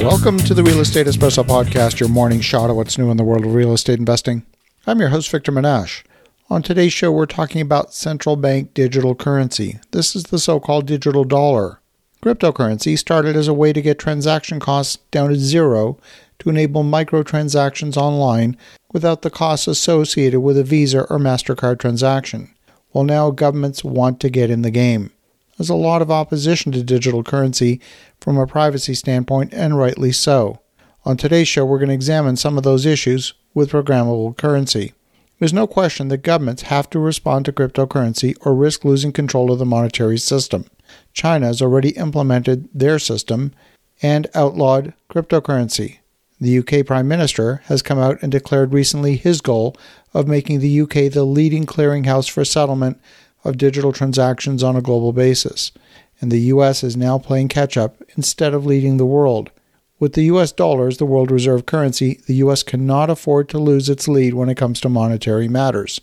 Welcome to the Real Estate Espresso Podcast, your morning shot of what's new in the world of real estate investing. I'm your host, Victor Menasce. On today's show, we're talking about central bank digital currency. This is the so called digital dollar. Cryptocurrency started as a way to get transaction costs down to zero to enable microtransactions online without the costs associated with a Visa or MasterCard transaction. Well, now governments want to get in the game. There's a lot of opposition to digital currency from a privacy standpoint, and rightly so. On today's show, we're going to examine some of those issues with programmable currency. There's no question that governments have to respond to cryptocurrency or risk losing control of the monetary system. China has already implemented their system and outlawed cryptocurrency. The UK Prime Minister has come out and declared recently his goal of making the UK the leading clearinghouse for settlement of digital transactions on a global basis, and the US is now playing catch up instead of leading the world. With the US dollar as the world reserve currency, the US cannot afford to lose its lead when it comes to monetary matters.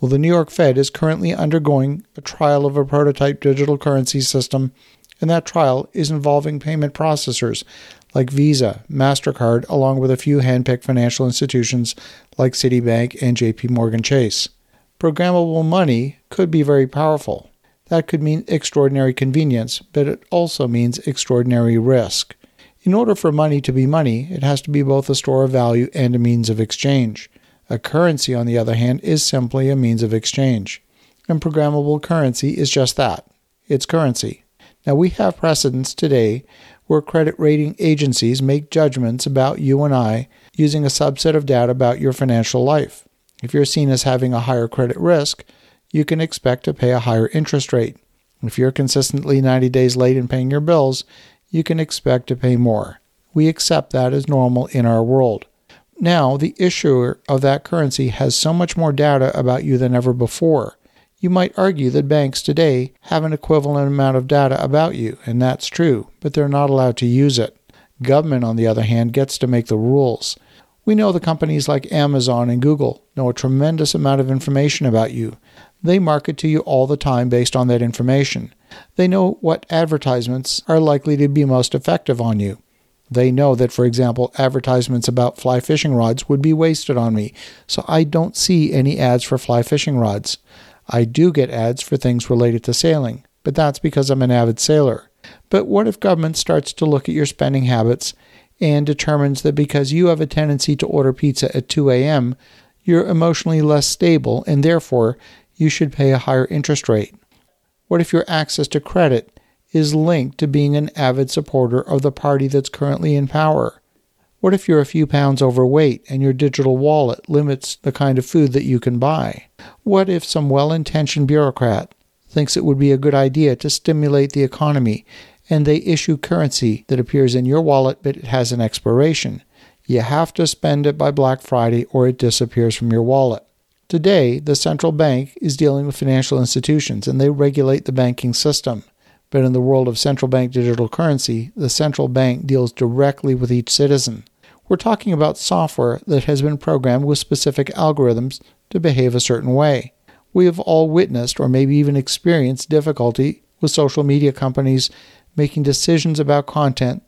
Well, the New York Fed is currently undergoing a trial of a prototype digital currency system, and that trial is involving payment processors like Visa, MasterCard, along with a few handpicked financial institutions like Citibank and JP Morgan Chase programmable money could be very powerful. That could mean extraordinary convenience, but it also means extraordinary risk. In order for money to be money, it has to be both a store of value and a means of exchange. A currency, on the other hand, is simply a means of exchange. And programmable currency is just that it's currency. Now, we have precedents today where credit rating agencies make judgments about you and I using a subset of data about your financial life. If you're seen as having a higher credit risk, you can expect to pay a higher interest rate. If you're consistently 90 days late in paying your bills, you can expect to pay more. We accept that as normal in our world. Now, the issuer of that currency has so much more data about you than ever before. You might argue that banks today have an equivalent amount of data about you, and that's true, but they're not allowed to use it. Government, on the other hand, gets to make the rules. We know the companies like Amazon and Google know a tremendous amount of information about you. They market to you all the time based on that information. They know what advertisements are likely to be most effective on you. They know that, for example, advertisements about fly fishing rods would be wasted on me, so I don't see any ads for fly fishing rods. I do get ads for things related to sailing, but that's because I'm an avid sailor. But what if government starts to look at your spending habits and determines that because you have a tendency to order pizza at 2 a.m., you're emotionally less stable and therefore you should pay a higher interest rate? What if your access to credit is linked to being an avid supporter of the party that's currently in power? What if you're a few pounds overweight and your digital wallet limits the kind of food that you can buy? What if some well intentioned bureaucrat thinks it would be a good idea to stimulate the economy and they issue currency that appears in your wallet but it has an expiration. You have to spend it by Black Friday or it disappears from your wallet. Today, the central bank is dealing with financial institutions and they regulate the banking system. But in the world of central bank digital currency, the central bank deals directly with each citizen. We're talking about software that has been programmed with specific algorithms to behave a certain way. We have all witnessed or maybe even experienced difficulty with social media companies making decisions about content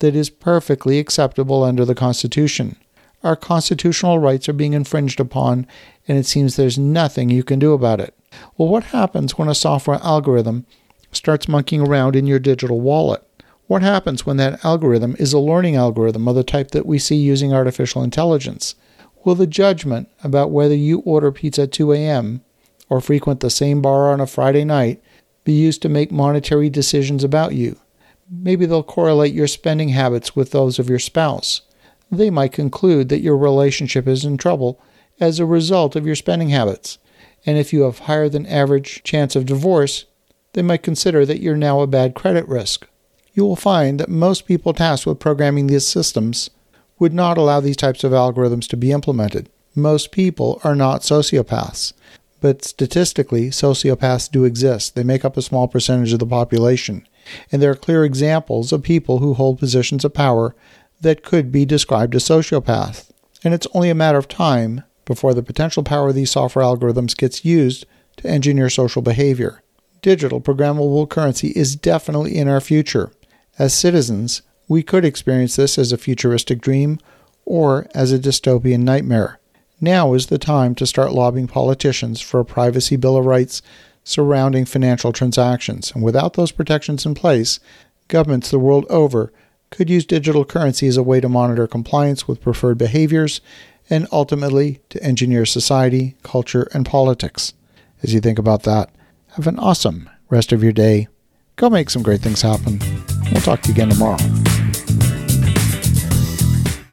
that is perfectly acceptable under the Constitution. Our constitutional rights are being infringed upon, and it seems there's nothing you can do about it. Well, what happens when a software algorithm starts monkeying around in your digital wallet? What happens when that algorithm is a learning algorithm of the type that we see using artificial intelligence? Will the judgment about whether you order pizza at 2 a.m. or frequent the same bar on a Friday night be used to make monetary decisions about you. Maybe they'll correlate your spending habits with those of your spouse. They might conclude that your relationship is in trouble as a result of your spending habits. And if you have higher than average chance of divorce, they might consider that you're now a bad credit risk. You will find that most people tasked with programming these systems would not allow these types of algorithms to be implemented. Most people are not sociopaths. But statistically, sociopaths do exist. They make up a small percentage of the population. And there are clear examples of people who hold positions of power that could be described as sociopaths. And it's only a matter of time before the potential power of these software algorithms gets used to engineer social behavior. Digital programmable currency is definitely in our future. As citizens, We could experience this as a futuristic dream or as a dystopian nightmare. Now is the time to start lobbying politicians for a privacy bill of rights surrounding financial transactions. And without those protections in place, governments the world over could use digital currency as a way to monitor compliance with preferred behaviors and ultimately to engineer society, culture, and politics. As you think about that, have an awesome rest of your day. Go make some great things happen. We'll talk to you again tomorrow.